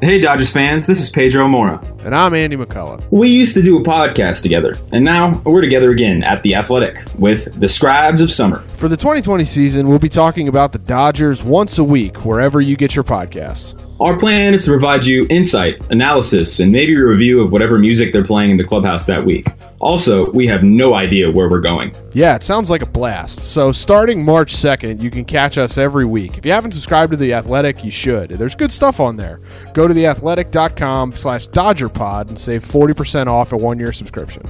Hey, Dodgers fans, this is Pedro Moura. And I'm Andy McCullough. We used to do a podcast together, and now we're together again at The Athletic with The Scribes of Summer. For the 2020 season, we'll be talking about the Dodgers once a week, wherever you get your podcasts. Our plan is to provide you insight, analysis, and maybe a review of whatever music they're playing in the clubhouse that week. Also, we have no idea where we're going. Yeah, it sounds like a blast. So, starting March 2nd, you can catch us every week. If you haven't subscribed to The Athletic, you should. There's good stuff on there. Go to theathletic.com slash dodgerpod and save 40% off a one-year subscription.